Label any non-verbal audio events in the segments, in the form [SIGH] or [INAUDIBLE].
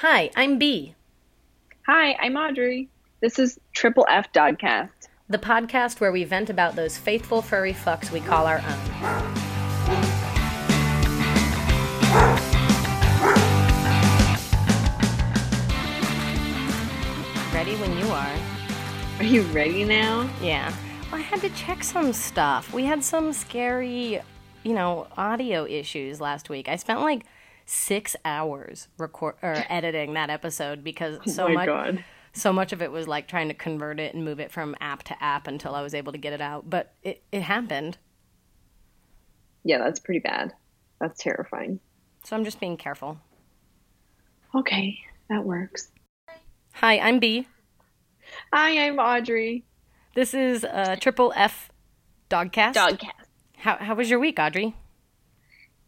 Hi, I'm B, Hi, I'm Audrey. This is Triple F Dogcast. the podcast where we vent about those faithful furry fucks we call our own. Ready when you are. Are you ready now? Yeah. I had to check some stuff. We had some scary, you know, audio issues last week. I spent like six hours record or editing that episode because so oh my much god. so much of it was like trying to convert it and move it from app to app until I was able to get it out. But it, it happened. Yeah, that's pretty bad. That's terrifying. So I'm just being careful. Okay, that works. Hi, I'm B. Hi, I'm Audrey. This is uh, Triple F Dogcast. Dogcast. How, how was your week, Audrey?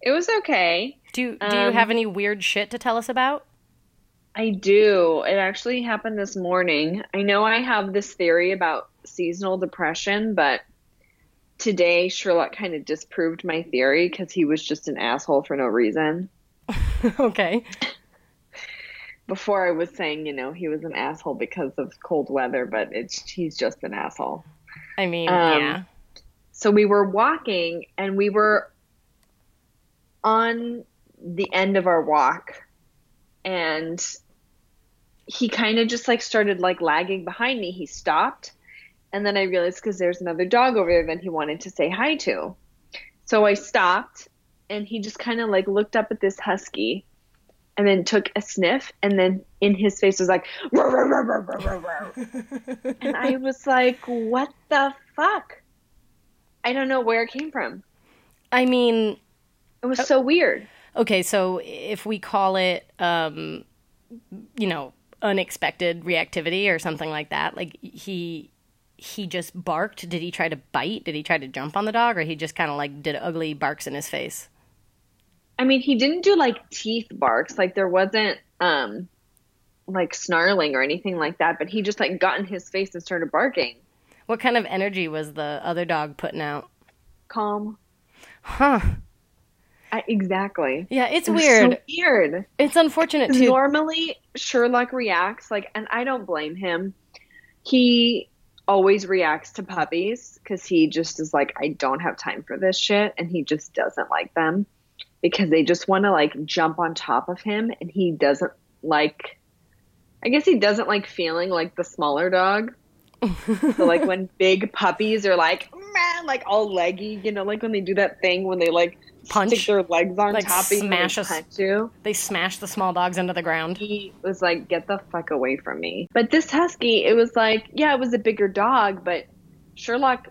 It was okay. Do, you- do you Um, have any weird shit to tell us about? I do. It actually happened this morning. I know I have this theory about seasonal depression, but today Sherlock kind of disproved my theory because he was just an asshole for no reason. [LAUGHS] okay. Before I was saying, you know, he was an asshole because of cold weather, but it's he's just an asshole. I mean, Um, yeah. so we were walking and we were on the end of our walk and he kind of just like started like lagging behind me. He stopped and then i realized because there's another dog over there that he wanted to say hi to. So i stopped and he just kind of like looked up at this husky and then took a sniff and then in his face was like [LAUGHS] [LAUGHS] and i was like what the fuck? I don't know where it came from. I mean, it was uh, so weird okay, so if we call it, um, you know, unexpected reactivity or something like that, like he he just barked. Did he try to bite? Did he try to jump on the dog, or he just kind of like did ugly barks in his face? I mean, he didn't do like teeth barks, like there wasn't um like snarling or anything like that, but he just like got in his face and started barking. What kind of energy was the other dog putting out? Calm. Huh? I, exactly. Yeah, it's It weird. So weird. It's unfortunate too. Normally Sherlock reacts like and I don't blame him. He always reacts to puppies cuz he just is like I don't have time for this shit and he just doesn't like them because they just want to like jump on top of him and he doesn't like I guess he doesn't like feeling like the smaller dog. [LAUGHS] so like when big puppies are like like all leggy, you know, like when they do that thing when they like Punch. stick their legs on Like top of smash they us- punch you They smashed the small dogs into the ground. he was like, "Get the fuck away from me." But this husky, it was like, yeah, it was a bigger dog, but Sherlock,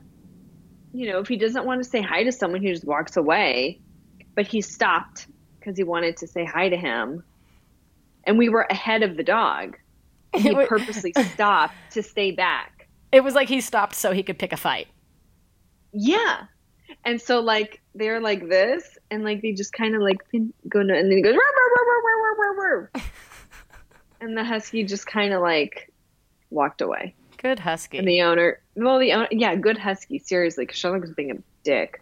you know, if he doesn't want to say hi to someone, he just walks away. But he stopped because he wanted to say hi to him, and we were ahead of the dog. And he [LAUGHS] purposely stopped to stay back. It was like he stopped so he could pick a fight. Yeah. And so like they're like this, and like they just kind of like pin, go no, and then he goes, [LAUGHS] and the husky just kind of like walked away. Good husky. And the owner, well, the owner, yeah, good husky, seriously, because Sherlock was being a dick.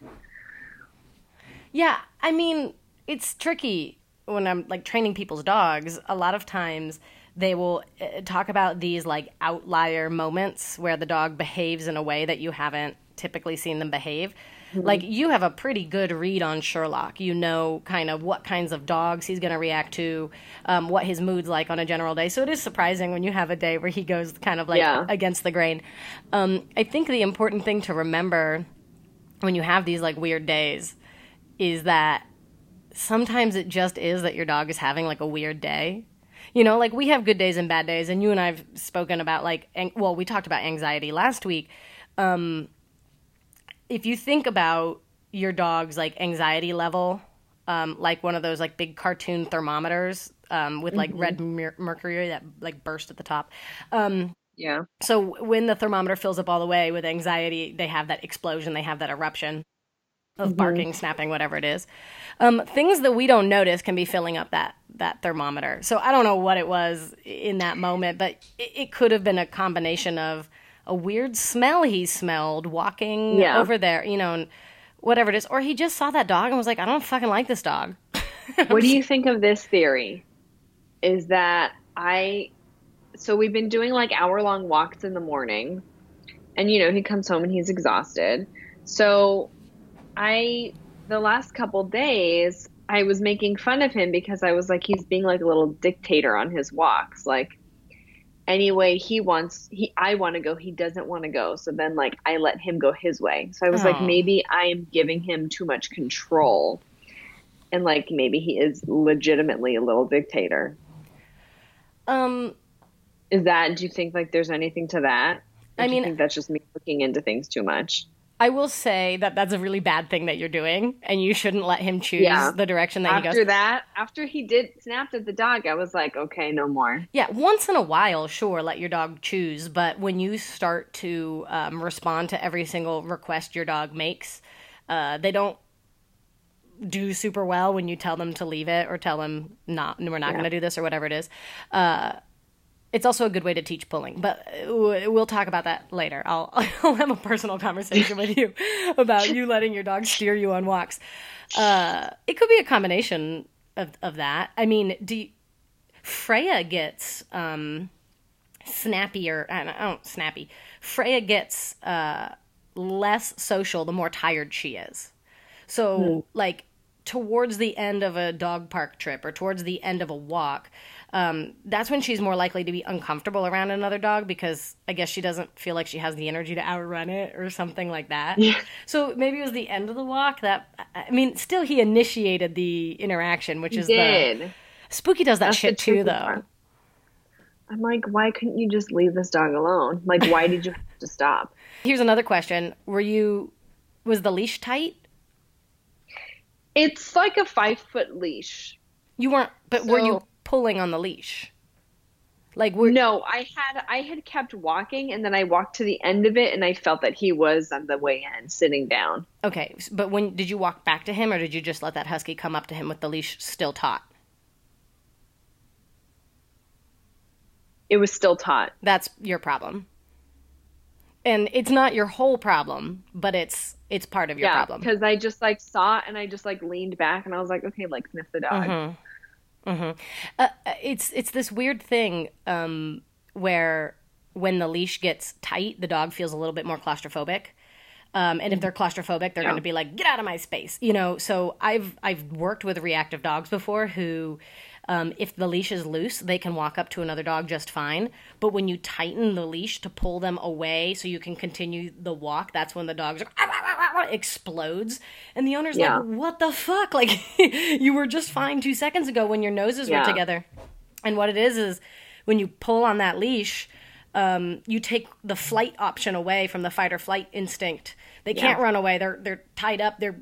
Yeah, I mean, it's tricky when I'm like training people's dogs. A lot of times they will uh, talk about these like outlier moments where the dog behaves in a way that you haven't typically seen them behave. Like you have a pretty good read on Sherlock. You know kind of what kinds of dogs he's going to react to, um, what his mood's like on a general day. So it is surprising when you have a day where he goes kind of like Yeah. against the grain. Um, I think the important thing to remember when you have these like weird days is that sometimes it just is that your dog is having like a weird day. You know, like we have good days and bad days, and you and I've spoken about like, an- well, we talked about anxiety last week. Um, if you think about your dog's like anxiety level, um, like one of those like big cartoon thermometers um, with like red mer- mercury that like burst at the top. Um, Yeah. so when the thermometer fills up all the way with anxiety, they have that explosion, they have that eruption of barking, snapping, whatever it is. Um, things that we don't notice can be filling up that that thermometer. So I don't know what it was in that moment, but it, it could have been a combination of a weird smell he smelled walking Yeah. over there, you know, and whatever it is, or he just saw that dog and was like, I don't fucking like this dog. [LAUGHS] What do you think of this theory? is that I so we've been doing like hour long walks in the morning and you know he comes home and he's exhausted so i the last couple days i was making fun of him because i was like he's being like a little dictator on his walks like anyway he wants he i want to go he doesn't want to go. So then like i let him go his way. So i was like Oh. maybe i am giving him too much control. And like maybe he is legitimately a little dictator. Um, is that do you think like there's anything to that? Or I mean- think that's just me looking into things too much I will say that that's a really bad thing that you're doing, and you shouldn't let him choose Yeah. the direction that he goes. after that after he did snapped at the dog i was like okay no more Yeah, once in a while, sure, let your dog choose, but when you start to um, respond to every single request your dog makes, uh, they don't do super well when you tell them to leave it or tell them not, we're not Yeah. going to do this or whatever it is. Uh, it's also a good way to teach pulling, but uh, we'll talk about that later. I'll, [LAUGHS] I'll have a personal conversation with you [LAUGHS] about you letting your dog steer you on walks. Uh, it could be a combination of, of that. I mean, do you, Freya gets um, snappier. I don't, I don't snappy. Freya gets uh, less social the more tired she is. So, like towards the end of a dog park trip or towards the end of a walk, um, that's when she's more likely to be uncomfortable around another dog because I guess she doesn't feel like she has the energy to outrun it or something like that. Yeah. So maybe it was the end of the walk that I mean, still he initiated the interaction, which is the did Spooky does that That's shit too, though. part. i'm like why couldn't you just leave this dog alone like why did you have to stop Here's another question: Were you was the leash tight? it's like a five foot leash You weren't, but were you So- pulling on the leash? Like we're no i had i had kept walking and then i walked to the end of it and i felt that he was on the way in sitting down okay, but when did you walk back to him, or did you just let that husky come up to him with the leash still taut? it was still taut That's your problem, and it's not your whole problem, but it's it's part of your yeah problem. because i just like saw it and i just like leaned back and i was like okay like sniff the dog mm-hmm. Uh, uh, it's it's this weird thing um, where when the leash gets tight, the dog feels a little bit more claustrophobic. Um, and if they're claustrophobic, they're Yeah. going to be like, "Get out of my space," you know. So I've I've worked with reactive dogs before who, um, if the leash is loose, they can walk up to another dog just fine. But when you tighten the leash to pull them away so you can continue the walk, that's when the dog's like, "Ah, ah, ah, ah," explodes, and the owner's Yeah. like, "What the fuck? [LAUGHS] Like, you were just fine two seconds ago when your noses Yeah. were together." And what it is is when you pull on that leash, um, you take the flight option away from the fight or flight instinct. They can't run away. They're they're tied up. They're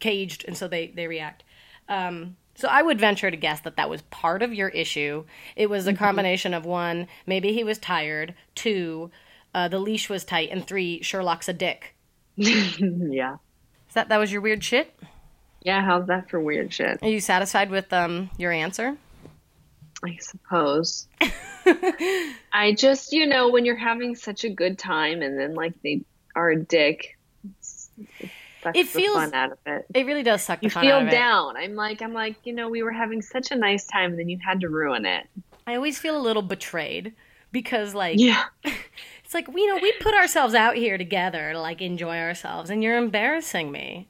caged, and so they they react. Um, so I would venture to guess that that was part of your issue. It was a combination of one, maybe he was tired. Two, uh, the leash was tight, and three, Sherlock's a dick. [LAUGHS] yeah Is that that was your weird shit? yeah how's that for weird shit Are you satisfied with um your answer? I suppose. [LAUGHS] I just, you know, when you're having such a good time and then like they are a dick, it's, it feels- fun out of it. It really does suck the You fun out feel of it. down. I'm like, I'm like, you know, we were having such a nice time and then you had to ruin it. I always feel a little betrayed because like Yeah. [LAUGHS] it's like you know we put ourselves out here together to like enjoy ourselves and you're embarrassing me.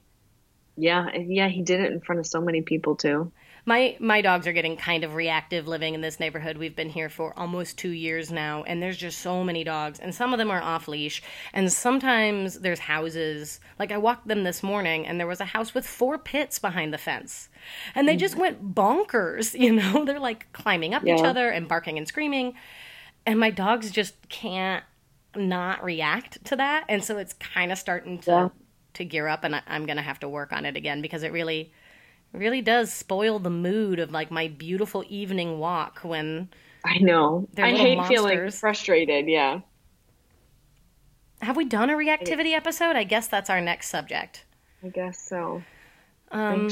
Yeah. Yeah. He did it in front of so many people too. My my dogs are getting kind of reactive living in this neighborhood. We've been here for almost 2 years now and there's just so many dogs and some of them are off leash and sometimes there's houses. Like I walked them this morning and there was a house with four pits behind the fence. And they just mm. went bonkers, [LAUGHS] you know? They're like climbing up each other and barking and screaming. And my dogs just can't not react to that and so it's kind of starting to Yeah. to gear up and I, i'm gonna have to work on it again because it really really does spoil the mood of like my beautiful evening walk when I know. I hate feeling frustrated. Yeah. have we done a reactivity episode i guess that's our next subject I guess so. um,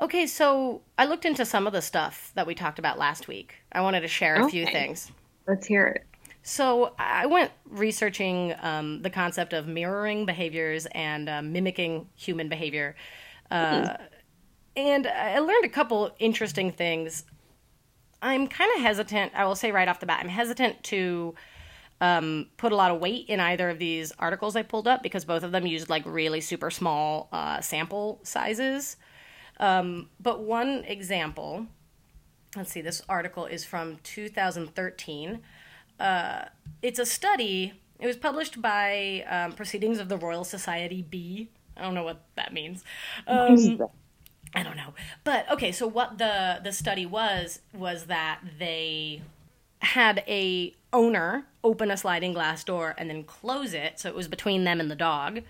okay so i looked into some of the stuff that we talked about last week i wanted to share a few things Let's hear it. So I went researching um, the concept of mirroring behaviors and uh, mimicking human behavior, uh, and I learned a couple interesting things. I'm kind of hesitant. I will say right off the bat, I'm hesitant to um, put a lot of weight in either of these articles I pulled up because both of them used like really super small uh, sample sizes. Um, but one example, let's see, this article is from 2013. Uh, it's a study. It was published by um, Proceedings of the Royal Society B. I don't know what that means. Um, I don't know. But okay, so what the the study was was that they had a owner open a sliding glass door and then close it so it was between them and the dog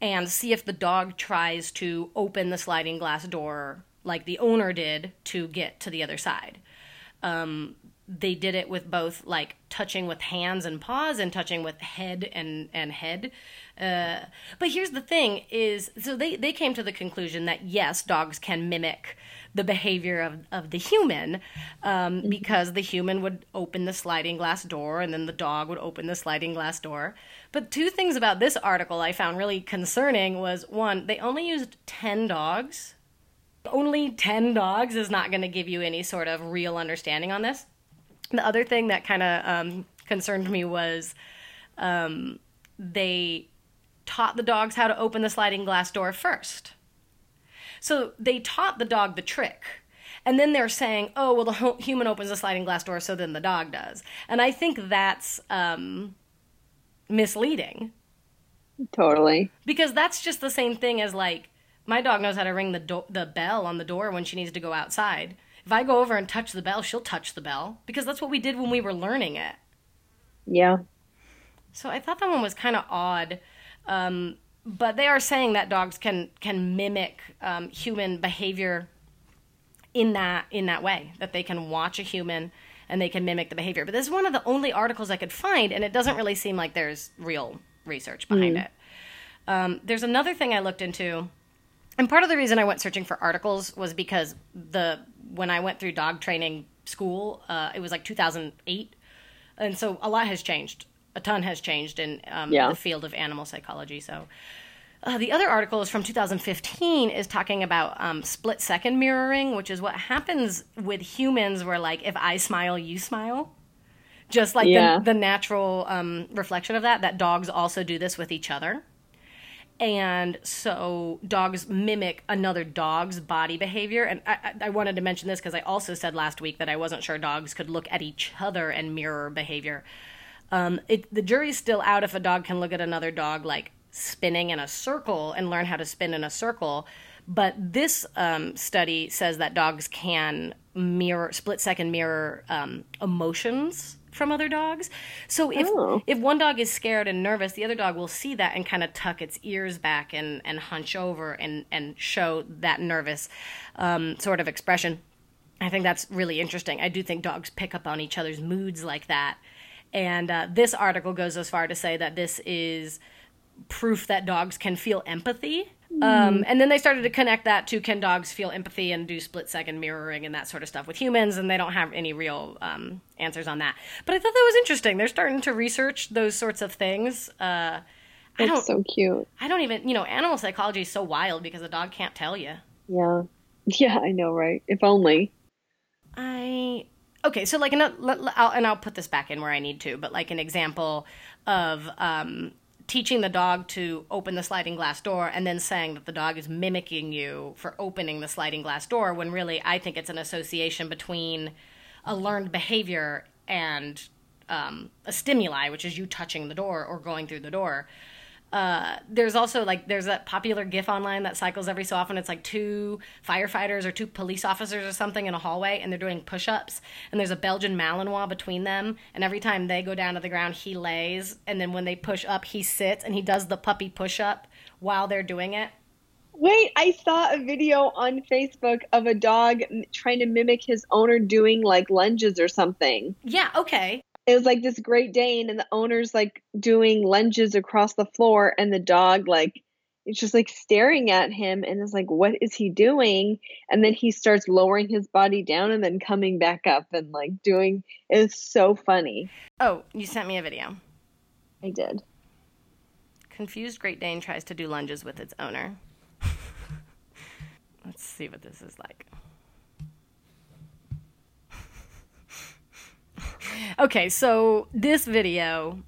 and see if the dog tries to open the sliding glass door like the owner did to get to the other side. Um, they did it with both like touching with hands and paws and touching with head and and head. Uh, but here's the thing is so they they came to the conclusion that yes dogs can mimic the behavior of, of the human um, mm-hmm. because the human would open the sliding glass door and then the dog would open the sliding glass door. But two things about this article i found really concerning was one they only used 10 dogs. Only 10 dogs is not going to give you any sort of real understanding on this the other thing that kind of um, concerned me was um, they taught the dogs how to open the sliding glass door first. So they taught the dog the trick. And then they're saying, oh, well, the human opens the sliding glass door, so then the dog does. And I think that's um, misleading. Totally. Because that's just the same thing as like, my dog knows how to ring the do- the bell on the door when she needs to go outside. If I go over and touch the bell, she'll touch the bell because that's what we did when we were learning it. Yeah. So I thought that one was kind of odd. Um, but they are saying that dogs can can mimic um, human behavior in that in that way that they can watch a human and they can mimic the behavior. But this is one of the only articles I could find, and it doesn't really seem like there's real research behind mm. it. Um, there's another thing I looked into, and part of the reason I went searching for articles was because the when I went through dog training school, uh, it was like 2008, and so a lot has changed. A ton has changed in um, yeah. the field of animal psychology. So. Uh, the other article is from 2015 is talking about um, split second mirroring which is what happens with humans where like if i smile you smile just like yeah. the, the, natural um, reflection of that that dogs also do this with each other and so dogs mimic another dog's body behavior. And i, I wanted to mention this because i also said last week that i wasn't sure dogs could look at each other and mirror behavior. Um, it, the jury's still out if a dog can look at another dog like spinning in a circle and learn how to spin in a circle. But this um, study says that dogs can mirror split second mirror um, emotions from other dogs. So if oh. if one dog is scared and nervous, the other dog will see that and kind of tuck its ears back and and hunch over and and show that nervous um, sort of expression. I think that's really interesting. I do think dogs pick up on each other's moods like that. And uh, this article goes as far to say that this is proof that dogs can feel empathy um, mm. and then they started to connect that to can dogs feel empathy and do split second mirroring and that sort of stuff with humans, and they don't have any real um, answers on that. But I thought that was interesting. They're starting to research those sorts of things. Uh, I don't, so cute. I don't even, you know, animal psychology is so wild because a dog can't tell you. Yeah. [LAUGHS] Yeah, I know, right? If only. I okay, so like, an, I'll, and I'll put this back in where I need to, but like an example of um, teaching the dog to open the sliding glass door and then saying that the dog is mimicking you for opening the sliding glass door when really I think it's an association between a learned behavior and um, a stimuli, which is you touching the door or going through the door. Uh, there's also like there's that popular gif online that cycles every so often. It's like two firefighters or two police officers or something in a hallway and they're doing push-ups and there's a belgian malinois between them and every time they go down to the ground he lays and then when they push up he sits and he does the puppy push-up while they're doing it. Wait, I saw a video on Facebook of a dog trying to mimic his owner doing like lunges or something. Yeah, okay it was like this Great Dane, and the owner's like doing lunges across the floor, and the dog like it's just like staring at him and is like, what is he doing? And then he starts lowering his body down and then coming back up and like doing it was so funny. Oh, you sent me a video. I did. Confused Great Dane tries to do lunges with its owner. [LAUGHS] Let's see what this is like. Okay, so this video,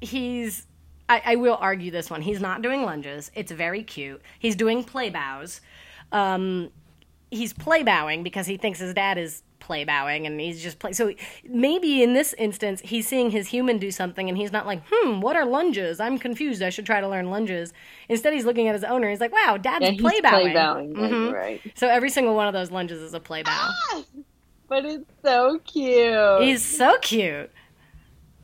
he's. I, I will argue this one. He's not doing lunges. It's very cute. He's doing play bows. Um, he's play bowing because he thinks his dad is play bowing and he's just play. So maybe in this instance, he's seeing his human do something and he's not like, hmm, what are lunges? I'm confused. I should try to learn lunges. Instead, he's looking at his owner. He's like, wow, dad's Yeah, play bowing. play bowing. Right, Mhm. right. So every single one of those lunges is a play bow. Ah, but it's so cute. He's so cute.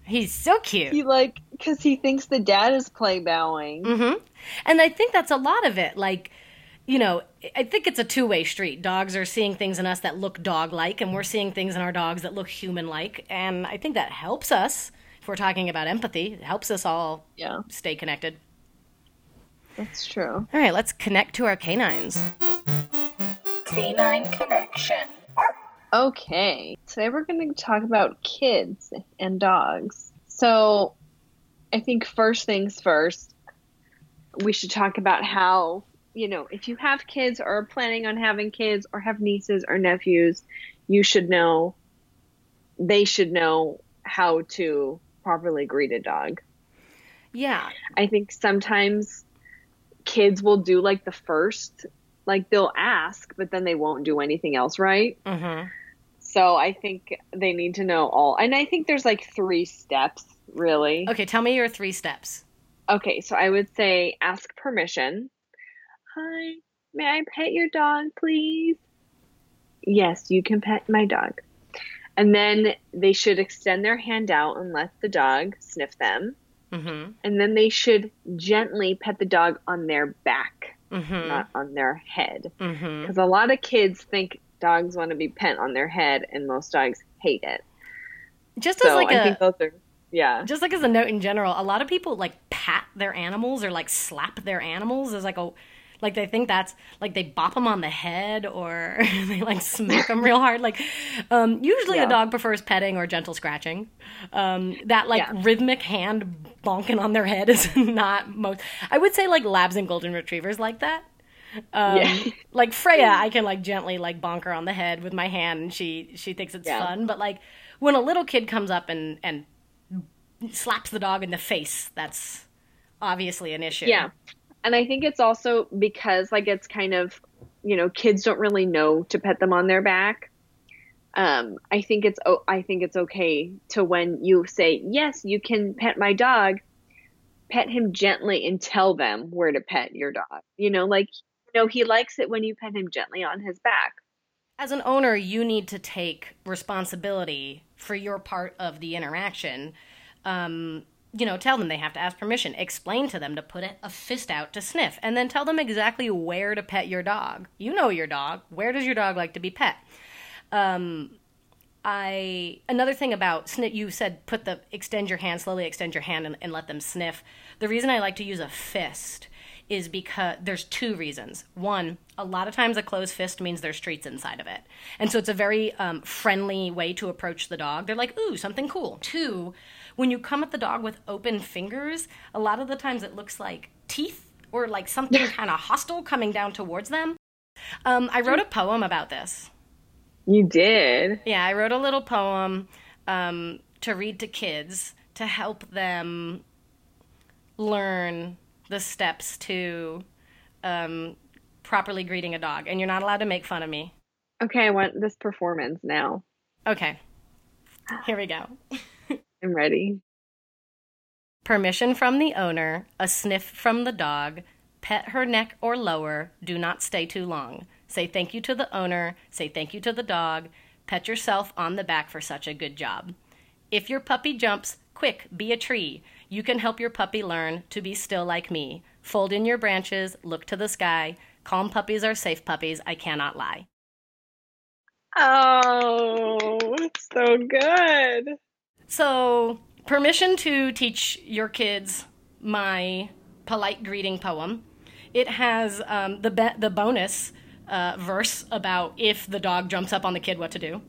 He's so cute. he like because he thinks the dad is play bowing. Mm-hmm. And I think that's a lot of it. Like, you know, I think it's a two way street. Dogs are seeing things in us that look dog like, and we're seeing things in our dogs that look human like. And I think that helps us. If we're talking about empathy, it helps us all Yeah, stay connected. that's true. All right, let's connect to our canines. Canine connection. Okay, today we're going to talk about kids and dogs. So, I think first things first, we should talk about how, you know, if you have kids or are planning on having kids or have nieces or nephews, you should know, they should know how to properly greet a dog. Yeah. I think sometimes kids will do like the first, like they'll ask, but then they won't do anything else right. Mm-hmm. So I think they need to know all. And I think there's like three steps, really. Okay, tell me your three steps. Okay, so I would say ask permission. Hi, may I pet your dog, please? Yes, you can pet my dog. And then they should extend their hand out and let the dog sniff them. Mm-hmm. And then they should gently pet the dog on their back, Mm-hmm. not on their head. Mm-hmm. Because a lot of kids think dogs want to be pet on their head, and most dogs hate it. Just as So like I a think are, yeah. just like as a note in general, a lot of people like pat their animals or like slap their animals as like a like they think that's like they bop them on the head or [LAUGHS] they like smack them real hard. Like um, usually Yeah. a dog prefers petting or gentle scratching. Um, that like Yeah. rhythmic hand bonking on their head is [LAUGHS] not most. I would say like labs and golden retrievers like that. Um, Yeah. like Freya, I can like gently like bonk her on the head with my hand, and she she thinks it's Yeah. fun. But like when a little kid comes up and and slaps the dog in the face, that's obviously an issue. Yeah. And I think it's also because like it's kind of, you know, kids don't really know to pet them on their back. Um, I think it's oh, I think it's okay to when you say, "Yes, you can pet my dog." Pet him gently and tell them where to pet your dog. You know, like know, he likes it when you pet him gently on his back. As an owner, you need to take responsibility for your part of the interaction. Um, you know, tell them they have to ask permission. Explain to them to put a, a fist out to sniff, and then tell them exactly where to pet your dog. You know your dog. Where does your dog like to be pet? Um, I another thing about sniff. You said put the extend your hand slowly, extend your hand and, and let them sniff. The reason I like to use a fist is because there's two reasons. One, a lot of times a closed fist means there's treats inside of it, and so it's a very um, friendly way to approach the dog. They're like, ooh, something cool. Two, when you come at the dog with open fingers, a lot of the times it looks like teeth or like something [LAUGHS] kind of hostile coming down towards them. Um, I wrote a poem about this. You did. Yeah, I wrote a little poem um, to read to kids to help them learn the steps to um, properly greeting a dog. And you're not allowed to make fun of me. Okay, I want this performance now. Okay, here we go. [LAUGHS] I'm ready. Permission from the owner, a sniff from the dog, pet her neck or lower, do not stay too long. Say thank you to the owner, say thank you to the dog, pet yourself on the back for such a good job. If your puppy jumps, quick, be a tree. You can help your puppy learn to be still like me. Fold in your branches, look to the sky. Calm puppies are safe puppies, I cannot lie. Oh, it's so good. So, permission to teach your kids my polite greeting poem. It has um, the be- the bonus uh, verse about if the dog jumps up on the kid, what to do.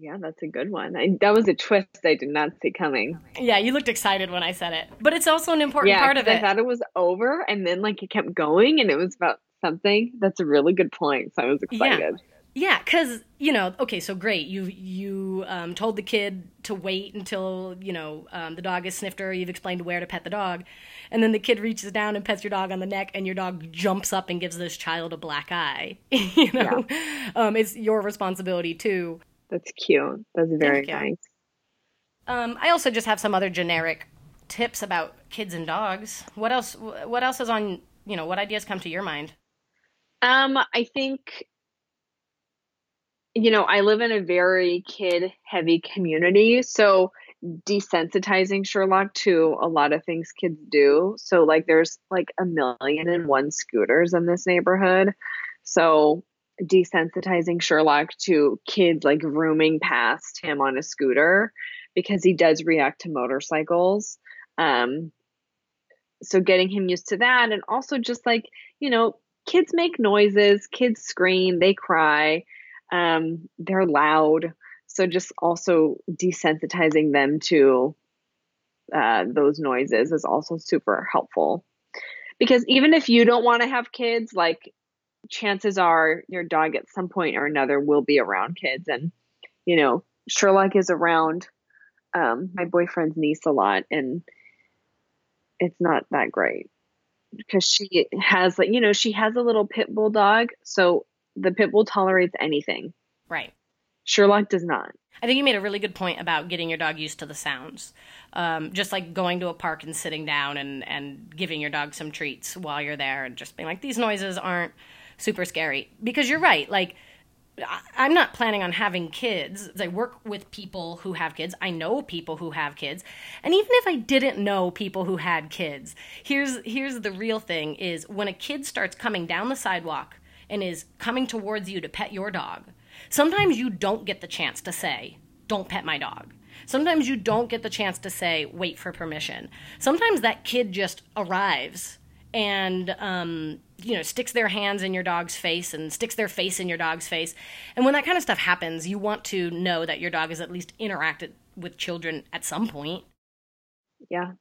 Yeah, that's a good one. I, that was a twist I did not see coming. Yeah, you looked excited when I said it, but it's also an important yeah, part of 'cause I it. thought it was over, and then like it kept going, and it was about something. That's a really good point. So I was excited. Yeah, because you know, okay, so great. You you um, told the kid to wait until you know um, the dog is sniffed or You've explained where to pet the dog, and then the kid reaches down and pets your dog on the neck, and your dog jumps up and gives this child a black eye. [LAUGHS] you know, yeah. um, it's your responsibility too. That's cute. That's very nice. Um, I also just have some other generic tips about kids and dogs. What else? What else is on? You know, what ideas come to your mind? Um, I think you know, I live in a very kid heavy community. So desensitizing Sherlock to a lot of things kids do. So, like, there's like a million and one scooters in this neighborhood. So, desensitizing Sherlock to kids like rooming past him on a scooter because he does react to motorcycles. Um, so, getting him used to that. And also, just like, you know, kids make noises, kids scream, they cry um, they're loud. So just also desensitizing them to uh, those noises is also super helpful. Because even if you don't want to have kids, like chances are your dog at some point or another will be around kids. And, you know, Sherlock is around um, my boyfriend's niece a lot, and it's not that great because she has like you know she has a little pit bull dog so the pit bull tolerates anything. Right. Sherlock does not. I think you made a really good point about getting your dog used to the sounds. Um, just like going to a park and sitting down and, and giving your dog some treats while you're there and just being like, these noises aren't super scary. Because you're right. Like, I'm not planning on having kids. I work with people who have kids. I know people who have kids. And even if I didn't know people who had kids, here's here's the real thing is when a kid starts coming down the sidewalk and is coming towards you to pet your dog, sometimes you don't get the chance to say, don't pet my dog. Sometimes you don't get the chance to say, wait for permission. Sometimes that kid just arrives and, um, you know, sticks their hands in your dog's face and sticks their face in your dog's face. And when that kind of stuff happens, you want to know that your dog has at least interacted with children at some point. Yeah.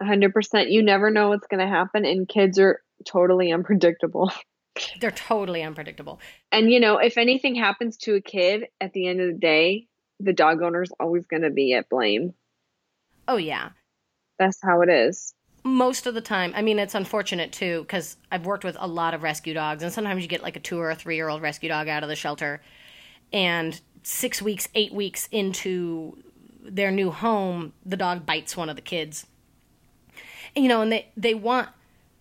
100%. You never know what's going to happen, and kids are totally unpredictable. [LAUGHS] They're totally unpredictable. And you know, if anything happens to a kid at the end of the day, the dog owner's always going to be at blame. Oh yeah. That's how it is. Most of the time, I mean, it's unfortunate too because I've worked with a lot of rescue dogs, and sometimes you get like a two or a three year old rescue dog out of the shelter, and six weeks, eight weeks into their new home, the dog bites one of the kids. You know, and they they want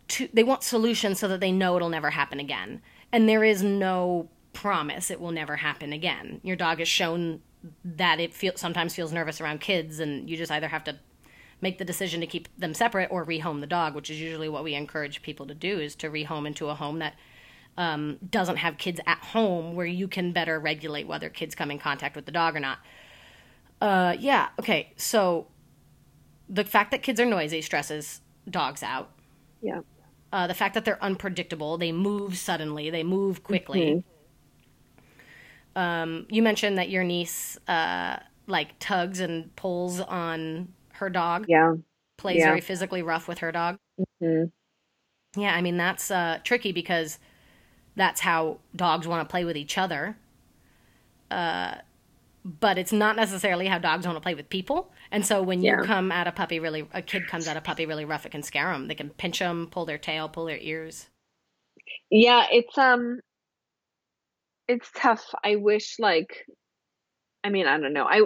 to they want solutions so that they know it'll never happen again. And there is no promise it will never happen again. Your dog has shown that it feels sometimes feels nervous around kids and you just either have to make the decision to keep them separate or rehome the dog, which is usually what we encourage people to do is to rehome into a home that um, doesn't have kids at home where you can better regulate whether kids come in contact with the dog or not. Uh, yeah, okay. So the fact that kids are noisy stresses dogs out. Yeah. Uh, the fact that they're unpredictable, they move suddenly, they move quickly. Mm-hmm. Um, you mentioned that your niece uh, like tugs and pulls on her dog. Yeah, plays yeah. very physically rough with her dog. Mm-hmm. Yeah, I mean that's uh, tricky because that's how dogs want to play with each other. Uh, but it's not necessarily how dogs want to play with people. And so when you yeah. come at a puppy really, a kid comes at a puppy really rough, it can scare them. They can pinch them, pull their tail, pull their ears. Yeah, it's um, it's tough. I wish like, I mean, I don't know. I,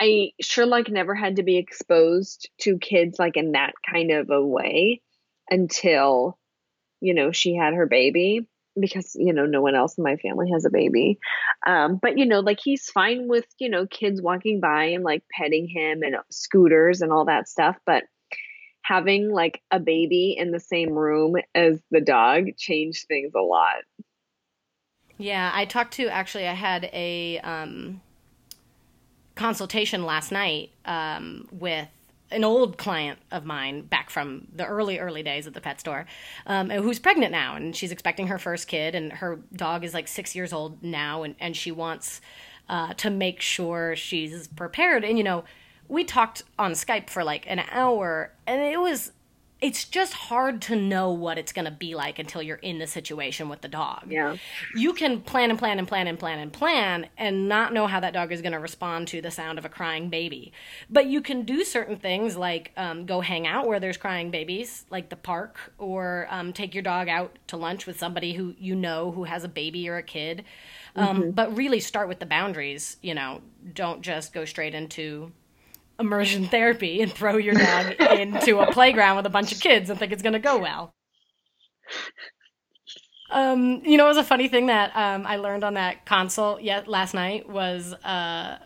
I sure like never had to be exposed to kids like in that kind of a way until, you know, she had her baby because you know no one else in my family has a baby. Um, but you know like he's fine with you know kids walking by and like petting him and scooters and all that stuff but having like a baby in the same room as the dog changed things a lot. Yeah i talked to actually i had a um, consultation last night um, with an old client of mine back from the early early days at the pet store um, who's pregnant now and she's expecting her first kid and her dog is like six years old now and, and she wants uh, to make sure she's prepared. And you know we talked on skype for like an hour and it was it's just hard to know what it's going to be like until you're in the situation with the dog. Yeah. You can plan and plan and plan and plan and plan and not know how that dog is going to respond to the sound of a crying baby. But you can do certain things like um, go hang out where there's crying babies, like the park, or um, take your dog out to lunch with somebody who you know who has a baby or a kid. Um, But really start with the boundaries. You know, don't just go straight into immersion therapy and throw your dog into a playground with a bunch of kids and think it's going to go well. Um, you know, it was a funny thing that um, I learned on that consult yet last night was uh,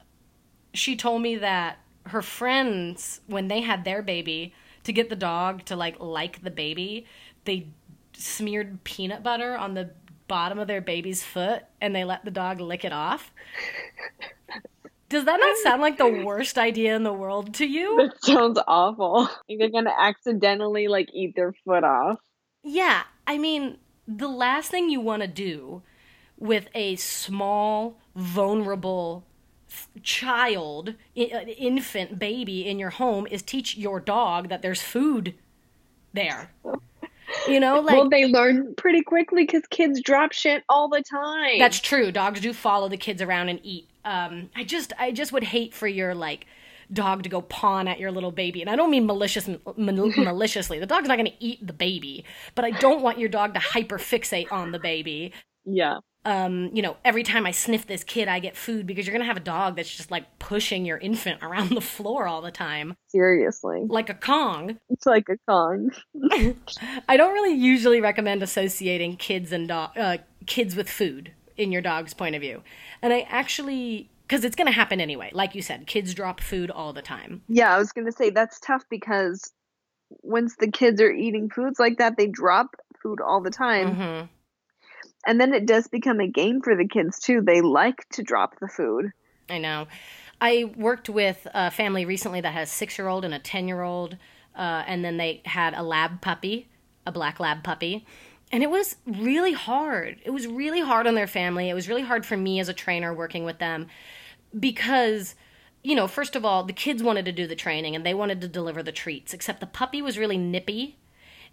she told me that her friends, when they had their baby, to get the dog to like like the baby, they smeared peanut butter on the bottom of their baby's foot and they let the dog lick it off. Does that not sound like the [LAUGHS] worst idea in the world to you? That sounds awful. [LAUGHS] Like they're gonna accidentally like eat their foot off. Yeah, I mean, the last thing you want to do with a small, vulnerable child, i- uh, infant baby in your home is teach your dog that there's food there. You know, [LAUGHS] like well, they learn pretty quickly because kids drop shit all the time. That's true. Dogs do follow the kids around and eat. Um, I just, I just would hate for your like dog to go pawn at your little baby, and I don't mean malicious, mal- [LAUGHS] maliciously. The dog's not going to eat the baby, but I don't want your dog to hyper fixate on the baby. yeah. Um, you know, every time I sniff this kid, I get food because you're going to have a dog that's just like pushing your infant around the floor all the time, Seriously, like a Kong. it's like a Kong. [LAUGHS] I don't really usually recommend associating kids and dog, uh, kids with food in your dog's point of view. And I actually, because it's going to happen anyway. Like you said, kids drop food all the time. Yeah, I was gonna say that's tough because once the kids are eating foods like that, they drop food all the time, hmm and then it does become a game for the kids too. They like to drop the food. I know. I worked with a family recently that has a six year old and a 10 year old, uh, and then they had a lab puppy, a black lab puppy. And it was really hard. It was really hard on their family. It was really hard for me as a trainer working with them because, you know, first of all, the kids wanted to do the training and they wanted to deliver the treats, except the puppy was really nippy.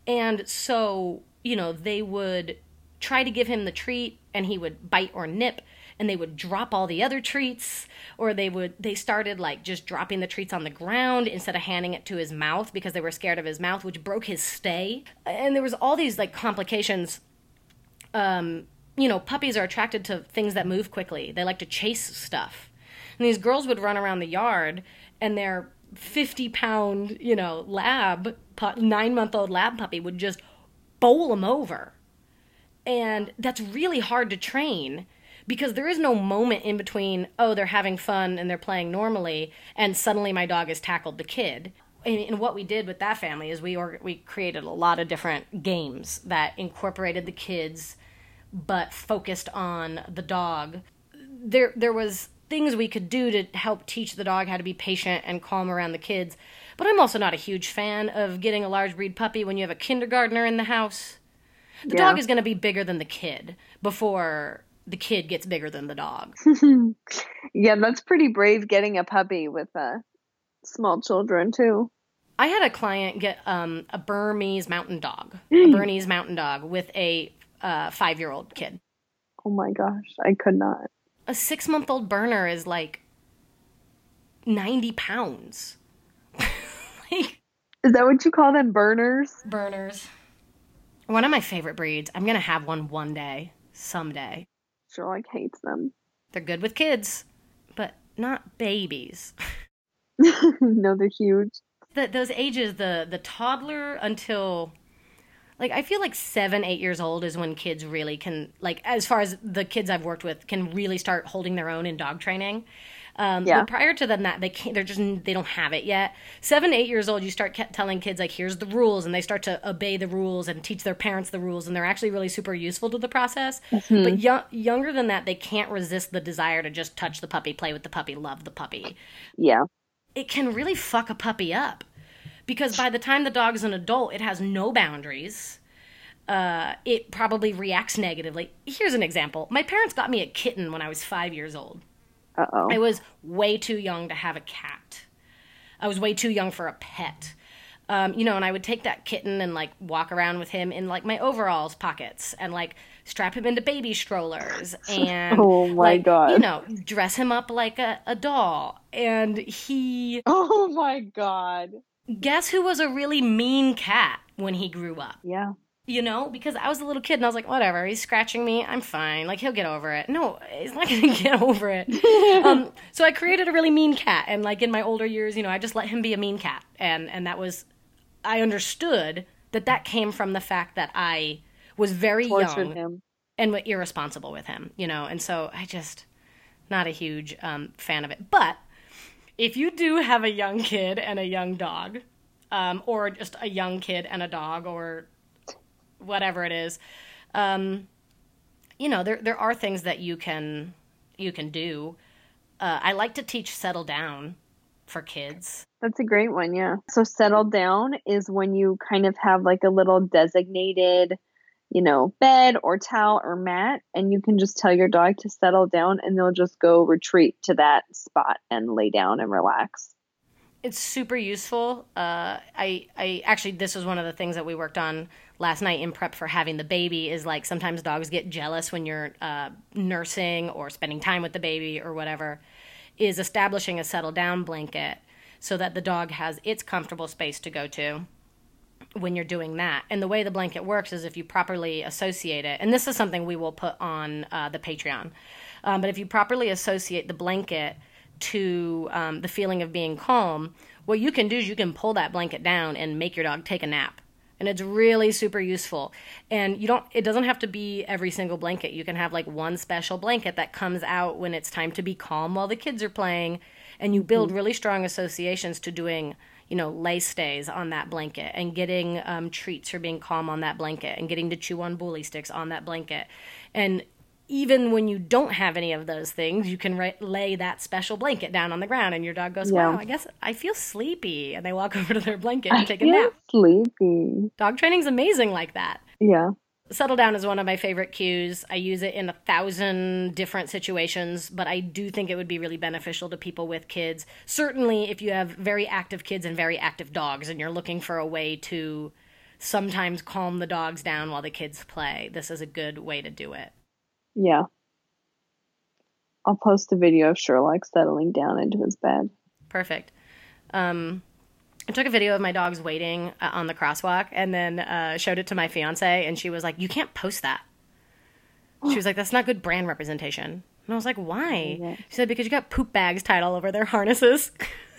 And so, you know, they would try to give him the treat and he would bite or nip and they would drop all the other treats or they would they started like just dropping the treats on the ground instead of handing it to his mouth because they were scared of his mouth which broke his stay. And there was all these like complications. Um you know puppies are attracted to things that move quickly. They like to chase stuff. And these girls would run around the yard and their 50 pound you know lab pu- nine month old lab puppy would just bowl them over. And that's really hard to train because there is no moment in between, oh, they're having fun and they're playing normally, and suddenly my dog has tackled the kid. And, and what we did with that family is we or, we created a lot of different games that incorporated the kids, but focused on the dog. There there was things we could do to help teach the dog how to be patient and calm around the kids. But I'm also not a huge fan of getting a large breed puppy when you have a kindergartner in the house. The Yeah. dog is going to be bigger than the kid before the kid gets bigger than the dog. [LAUGHS] yeah, that's pretty brave getting a puppy with uh, small children too. I had a client get um, a Burmese mountain dog, [GASPS] a Bernese mountain dog with a uh, five year old kid. Oh my gosh, I could not. A six month old Berner is like 90 pounds. [LAUGHS] like, Is that what you call them, Berners? Berners. One of my favorite breeds. I'm going to have one one day, someday. Sherlock hates them. They're good with kids, but not babies. [LAUGHS] [LAUGHS] no, they're huge. the, those ages the the toddler until like i feel like seven eight years old is when kids really can like as far as the kids i've worked with can really start holding their own in dog training um, Yeah. but prior to then that they can't they're just they don't have it yet seven eight years old you start ke- telling kids like here's the rules and they start to obey the rules and teach their parents the rules and they're actually really super useful to the process but yo- younger than that they can't resist the desire to just touch the puppy play with the puppy love the puppy Yeah. it can really fuck a puppy up because by the time the dog is an adult, it has no boundaries. Uh, it probably reacts negatively. Here's an example. My parents got me a kitten when I was five years old. Uh oh. I was way too young to have a cat. I was way too young for a pet. Um, you know, and I would take that kitten and like walk around with him in like my overalls pockets and like strap him into baby strollers [LAUGHS] and Oh my like, God. you know, dress him up like a, a doll. And he [LAUGHS] Oh my god. guess who was a really mean cat when he grew up? Yeah. You know, because I was a little kid and I was like, whatever, he's scratching me, I'm fine. Like he'll get over it. No, he's not [LAUGHS] gonna get over it. [LAUGHS] um, so I created a really mean cat, and like in my older years, you know, I just let him be a mean cat, and and that was, I understood that that came from the fact that I was very Tortured young him. and were irresponsible with him, you know, and so I just not a huge um, fan of it. But if you do have a young kid and a young dog, um, or just a young kid and a dog, or whatever it is, um, you know, there there are things that you can you can do. Uh, I like to teach settle down for kids. That's a great one, yeah. So settle down is when you kind of have like a little designated, you know, bed or towel or mat, and you can just tell your dog to settle down and they'll just go retreat to that spot and lay down and relax. It's super useful. Uh, I I actually this was one of the things that we worked on last night in prep for having the baby. Is like sometimes dogs get jealous when you're uh, nursing or spending time with the baby or whatever. Is establishing a settle down blanket so that the dog has its comfortable space to go to when you're doing that. And the way the blanket works is if you properly associate it, and this is something we will put on uh, the Patreon, um, but if you properly associate the blanket to um, the feeling of being calm, what you can do is you can pull that blanket down and make your dog take a nap. And it's really super useful. And you don't it doesn't have to be every single blanket. You can have like one special blanket that comes out when it's time to be calm while the kids are playing and you build really strong associations to doing you know lay stays on that blanket and getting um, treats for being calm on that blanket and getting to chew on bully sticks on that blanket and even when you don't have any of those things you can ra- lay that special blanket down on the ground and your dog goes Yeah. wow i guess i feel sleepy and they walk [LAUGHS] over to their blanket and take a nap sleepy. dog training's amazing like that Yeah. Settle down is one of my favorite cues. I use it in a thousand different situations, but I do think it would be really beneficial to people with kids. Certainly, if you have very active kids and very active dogs, and you're looking for a way to sometimes calm the dogs down while the kids play, this is a good way to do it. Yeah. I'll post a video of Sherlock settling down into his bed. Perfect. Um, I took a video of my dogs waiting uh, on the crosswalk and then uh, showed it to my fiance, and she was like, "You can't post that." She was like, "That's not good brand representation." And I was like, "Why?" Yeah. She said, "Because you got poop bags tied all over their [LAUGHS] harnesses."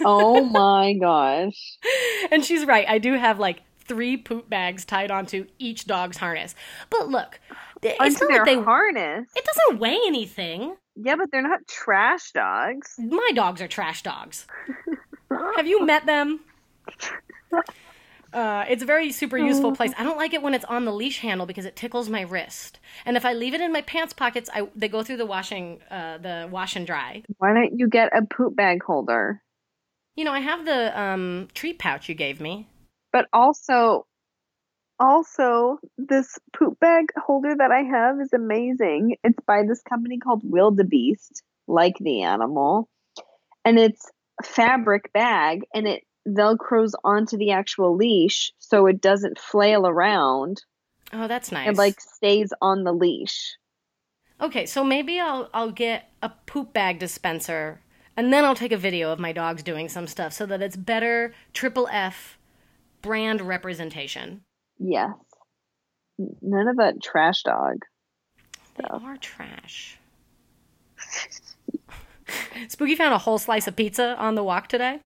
Oh my gosh. [LAUGHS] and she's right. I do have like three poop bags tied onto each dog's harness. But look, it's not like they. harness. It doesn't weigh anything. Yeah, but they're not trash dogs. My dogs are trash dogs. [LAUGHS] Have you met them? Uh, it's a very super useful place. I don't like it when it's on the leash handle because it tickles my wrist. And if I leave it in my pants pockets, I they go through the washing, uh, the wash and dry. Why don't you get a poop bag holder? You know, I have the um, treat pouch you gave me. But also, also this poop bag holder that I have is amazing. It's by this company called Wildebeest, like the animal, and it's a fabric bag, and it velcros onto the actual leash so it doesn't flail around Oh, that's nice. It like stays on the leash. Okay, so maybe I'll I'll get a poop bag dispenser and then I'll take a video of my dogs doing some stuff so that it's better triple F brand representation. Yes. None of that trash dog. They are trash. [LAUGHS] Spooky found a whole slice of pizza on the walk today.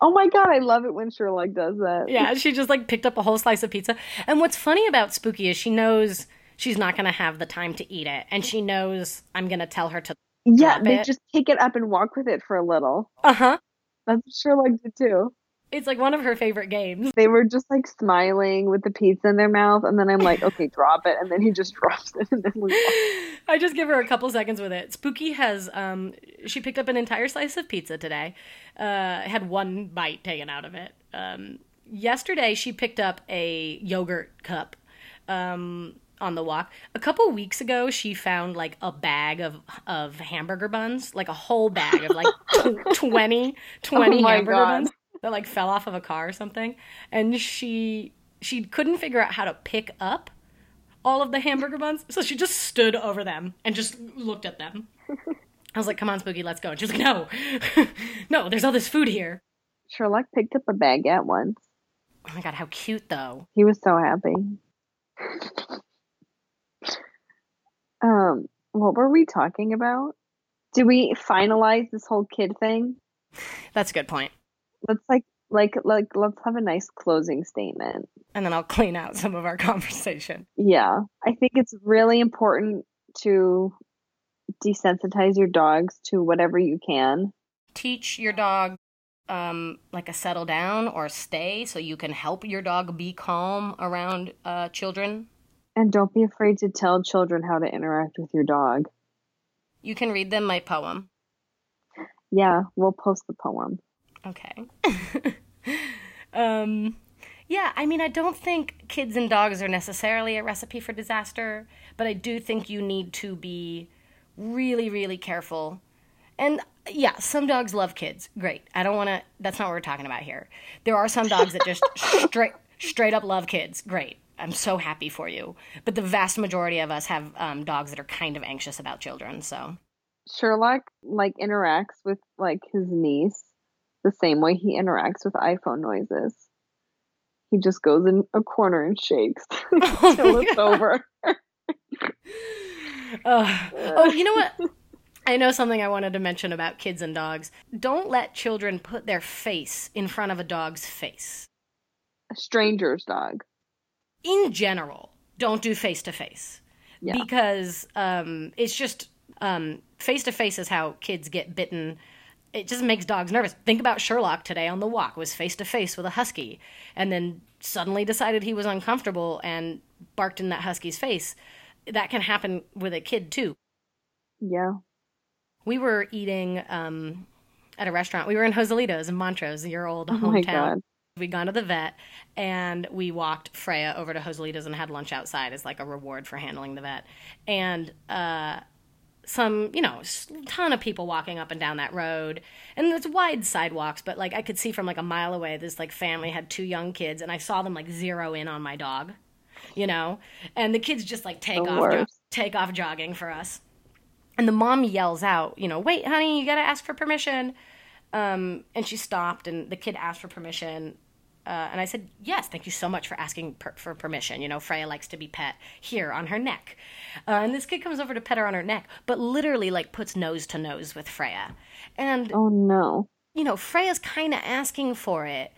Oh my god, I love it when Sherlock does that. Yeah, she just like picked up a whole slice of pizza. And what's funny about Spooky is she knows she's not going to have the time to eat it and she knows I'm going to tell her to Yeah, they it. just pick it up and walk with it for a little. Uh-huh. That's what Sherlock did too. It's like one of her favorite games. They were just like smiling with the pizza in their mouth, and then I'm like, okay, [LAUGHS] drop it, and then he just [LAUGHS] drops it, and then we. I just give her a couple seconds with it. Spooky has um she picked up an entire slice of pizza today. Uh had one bite taken out of it. Um yesterday she picked up a yogurt cup um on the walk. A couple weeks ago she found like a bag of of hamburger buns, like a whole bag of like [LAUGHS] tw- 20 20 Oh hamburger God. buns. That like fell off of a car or something, and she she couldn't figure out how to pick up all of the hamburger buns, so she just stood over them and just looked at them. I was like, "Come on, Spooky, let's go." And she's like, "No, [LAUGHS] no, there's all this food here." Sherlock picked up a baguette once. Oh my god, how cute though! He was so happy. um, what were we talking about? Did we finalize this whole kid thing? [SIGHS] That's a good point. Let's like like like let's have a nice closing statement. And then I'll clean out some of our [LAUGHS] conversation. Yeah. I think it's really important to desensitize your dogs to whatever you can. Teach your dog um, like a settle down or stay so you can help your dog be calm around uh, children. And don't be afraid to tell children how to interact with your dog. You can read them my poem. Yeah, we'll post the poem. Okay. [LAUGHS] um, yeah, I mean, I don't think kids and dogs are necessarily a recipe for disaster, but I do think you need to be really, really careful. And yeah, some dogs love kids. Great. I don't want to. That's not what we're talking about here. There are some dogs that just [LAUGHS] straight straight up love kids. Great. I'm so happy for you. But the vast majority of us have um, dogs that are kind of anxious about children. So Sherlock like interacts with like his niece the same way he interacts with iPhone noises. He just goes in a corner and shakes [LAUGHS] [LAUGHS] until it's over. [LAUGHS] uh, oh, you know what? I know something I wanted to mention about kids and dogs. Don't let children put their face in front of a dog's face. A stranger's dog. In general, don't do face to face. Because um, it's just face to face is how kids get bitten. It just makes dogs nervous. Think about Sherlock today on the walk was face to face with a husky and then suddenly decided he was uncomfortable and barked in that husky's face. That can happen with a kid too. Yeah. We were eating um, at a restaurant. We were in Joselito's in Montrose, your old Oh my hometown. god. We'd gone to the vet and we walked Freya over to Joselito's and had lunch outside as like a reward for handling the vet. And uh, some, you know, ton of people walking up and down that road. And it's wide sidewalks, but like I could see from like a mile away, this like family had two young kids and I saw them like zero in on my dog, you know? And the kids just like take The off, jo- take off jogging for us. And the mom yells out, you know, wait, honey, you gotta ask for permission. Um, and she stopped, and the kid asked for permission. Uh, and I said, yes, thank you so much for asking per- for permission. You know, Freya likes to be pet here on her neck. Uh, and this kid comes over to pet her on her neck, but literally, like, puts nose to nose with Freya. And Oh no. you know, Freya's kind of asking for it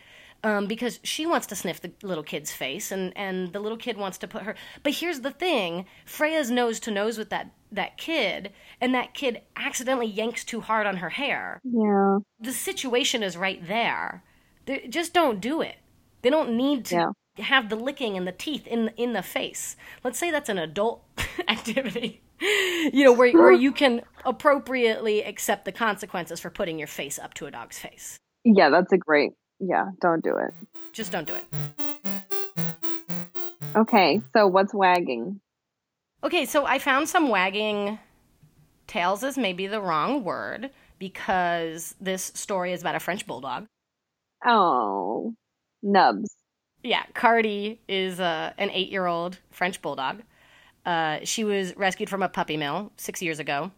um, because she wants to sniff the little kid's face, and and the little kid wants to put her. But here's the thing: Freya's nose to nose with that that kid, and that kid accidentally yanks too hard on her hair. Yeah. The situation is right there. They, just don't do it. They don't need to have the licking and the teeth in in the face. Let's say that's an adult [LAUGHS] activity. You know, where where you can appropriately accept the consequences for putting your face up to a dog's face. Yeah, that's a great. Yeah, don't do it. Just don't do it. Okay, so what's wagging? Okay, so I found some wagging tails is maybe the wrong word because this story is about a French bulldog. Oh, nubs. Yeah, Cardi is uh, an eight year old French bulldog. Uh, she was rescued from a puppy mill six years ago.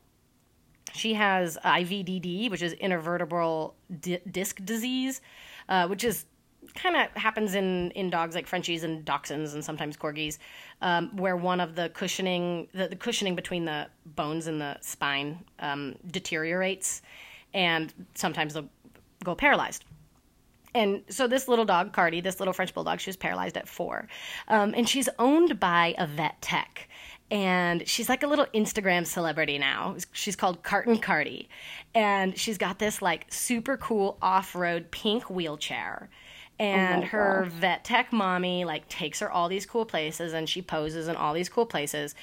She has IVDD, which is intervertebral di- disc disease, uh, which is kind of happens in, in dogs like Frenchies and Dachshunds and sometimes Corgis, um, where one of the cushioning the, the cushioning between the bones in the spine um, deteriorates, and sometimes they'll go paralyzed. And so this little dog, Cardi, this little French bulldog, she was paralyzed at four. Um, and she's owned by a vet tech. And she's like a little Instagram celebrity now. She's called Carton Cardi. And she's got this like super cool off road pink wheelchair. And my her gosh. vet tech mommy like takes her all these cool places and she poses in all these cool places.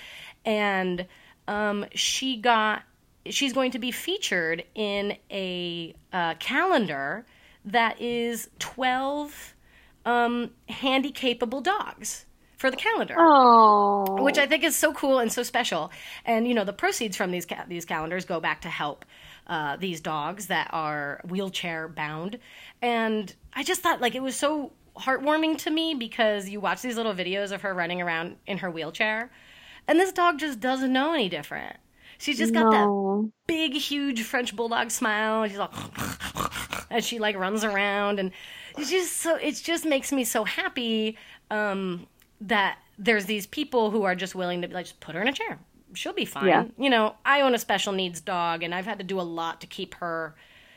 And um, she got she's going to be featured in a uh, calendar that is 12 um, handy capable dogs for the calendar Oh, which I think is so cool and so special. And you know, the proceeds from these ca- these calendars go back to help uh, these dogs that are wheelchair bound. And I just thought like it was so heartwarming to me because you watch these little videos of her running around in her wheelchair, and this dog just doesn't know any different. She's just got that big, huge French bulldog smile. She's like, [LAUGHS] [LAUGHS] as she like runs around, and it's just so. It just makes me so happy um, that there's these people who are just willing to like just put her in a chair. She'll be fine. Yeah. You know, I own a special needs dog, and I've had to do a lot to keep her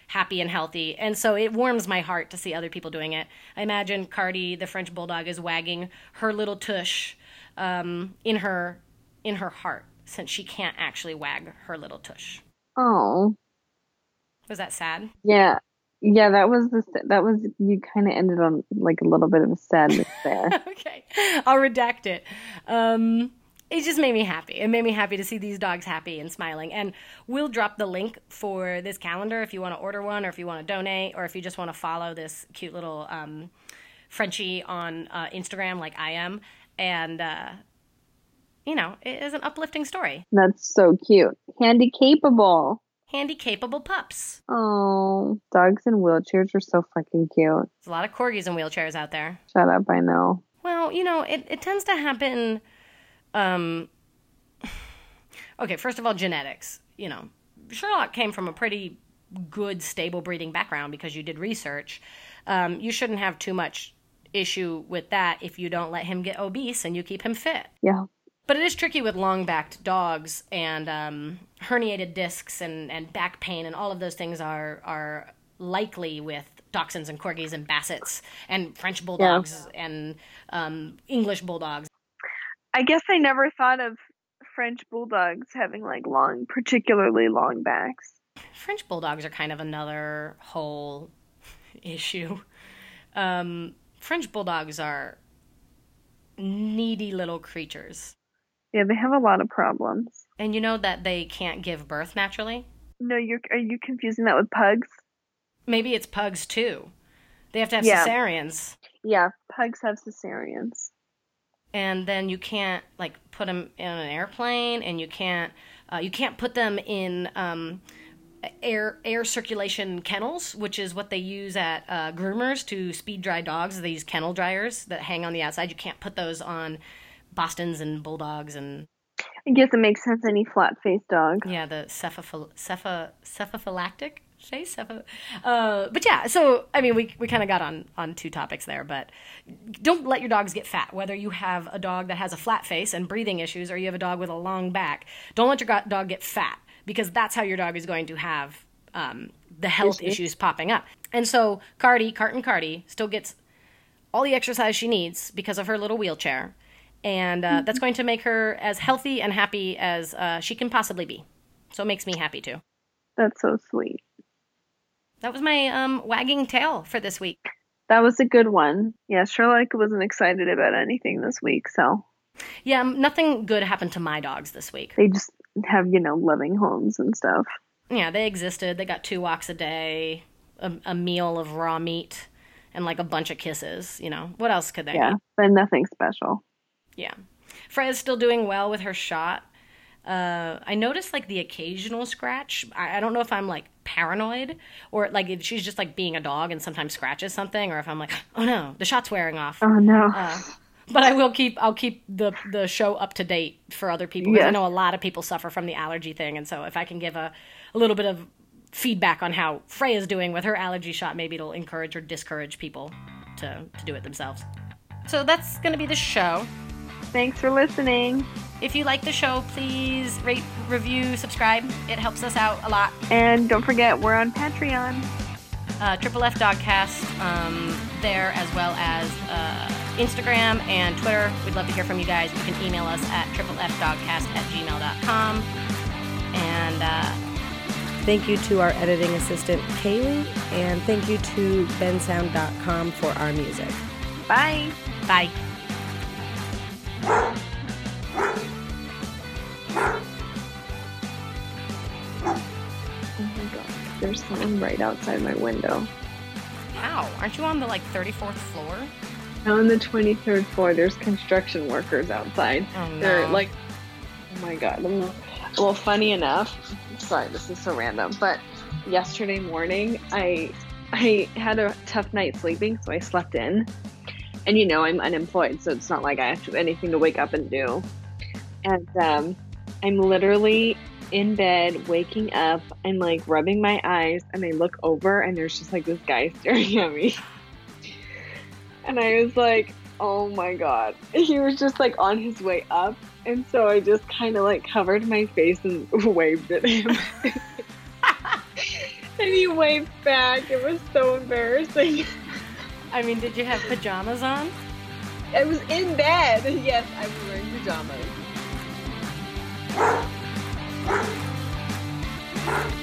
happy and healthy. And so it warms my heart to see other people doing it. I imagine Cardi, the French bulldog, is wagging her little tush um, in her in her heart since she can't actually wag her little tush. Oh. Was that sad? Yeah. Yeah, that was the that was you kind of ended on like a little bit of a sadness there. [LAUGHS] okay, I'll redact it. Um, it just made me happy. It made me happy to see these dogs happy and smiling. And we'll drop the link for this calendar if you want to order one, or if you want to donate, or if you just want to follow this cute little um, Frenchie on uh, Instagram, like I am. And uh, you know, it is an uplifting story. That's so cute. Handy capable. Handy, capable pups. Oh, dogs in wheelchairs are so fucking cute. There's a lot of corgis in wheelchairs out there. Shut up, I know. Well, you know, it, it tends to happen. Um, [SIGHS] okay, first of all, genetics. You know, Sherlock came from a pretty good, stable breeding background because you did research. Um, you shouldn't have too much issue with that if you don't let him get obese and you keep him fit. Yeah. But it is tricky with long backed dogs and um, herniated discs and, and back pain, and all of those things are, are likely with dachshunds and corgis and bassets and French bulldogs and um, English bulldogs. I guess I never thought of French bulldogs having like long, particularly long backs. French bulldogs are kind of another whole issue. Um, French bulldogs are needy little creatures. Yeah, they have a lot of problems. And you know that they can't give birth naturally? No, you're are you confusing that with pugs? Maybe it's pugs too. They have to have Yeah. cesareans. Yeah, pugs have cesareans. and then you can't like put them in an airplane and you can't uh, you can't put them in um, air air circulation kennels which is what they use at uh, groomers to speed dry dogs these kennel dryers that hang on the outside you can't put those on bostons and bulldogs and I guess it makes sense any flat faced dog. yeah the cephaphil- cepha- cephaphylactic face cepha- uh, but yeah so i mean we, we kind of got on on two topics there but don't let your dogs get fat whether you have a dog that has a flat face and breathing issues or you have a dog with a long back don't let your dog get fat because that's how your dog is going to have um, the health Issues. issues popping up and so cardi carton cardi still gets all the exercise she needs because of her little wheelchair and uh, that's going to make her as healthy and happy as uh, she can possibly be so it makes me happy too That's so sweet. that was my um, wagging tail for this week. That was a good one. Yeah, Sherlock wasn't excited about anything this week, so Yeah, um, nothing good happened to my dogs this week. they just have, you know, loving homes and stuff. Yeah, they existed. They got two walks a day, a, a meal of raw meat, and like a bunch of kisses. You know, what else could they Yeah, need? but nothing special. Yeah. Freya's still doing well with her shot. Uh, I noticed like the occasional scratch. I, I don't know if I'm like paranoid or like if she's just like being a dog and sometimes scratches something, or if I'm like, oh no, the shot's wearing off. Oh no. Uh, but I will keep I'll keep the the show up to date for other people because I know a lot of people suffer from the allergy thing, and so if I can give a a little bit of feedback on how Freya's doing with her allergy shot, maybe it'll encourage or discourage people to to do it themselves. So that's going to be the show. Thanks for listening. If you like the show, please rate, review, subscribe. It helps us out a lot. And don't forget, we're on Patreon. uh, Triple F Dogcast um, there, as well as uh, Instagram and Twitter. We'd love to hear from you guys. You can email us at triplefdogcast at gmail.com. And uh, Thank you to our editing assistant, Kaylee, and thank you to bensound.com for our music. Bye. bye. There's someone right outside my window. How? Aren't you on the like 34th floor? Now on the 23rd floor, there's construction workers outside. Oh no. They're like, oh my god. Well, well, funny enough, sorry, this is so random, but yesterday morning, I I had a tough night sleeping, so I slept in. And you know, I'm unemployed, so it's not like I have to, anything to wake up and do. And um, I'm literally in bed, waking up, and like rubbing my eyes, and I look over, and there's just like this guy [LAUGHS] staring at me. and I was like, oh my god. [LAUGHS] He was just like on his way up. And so I just kind of like covered my face and [LAUGHS] waved at him. and he waved back. It was so embarrassing. I mean, did you have pajamas on? I was in bed. Yes, I was wearing pajamas. Thank you.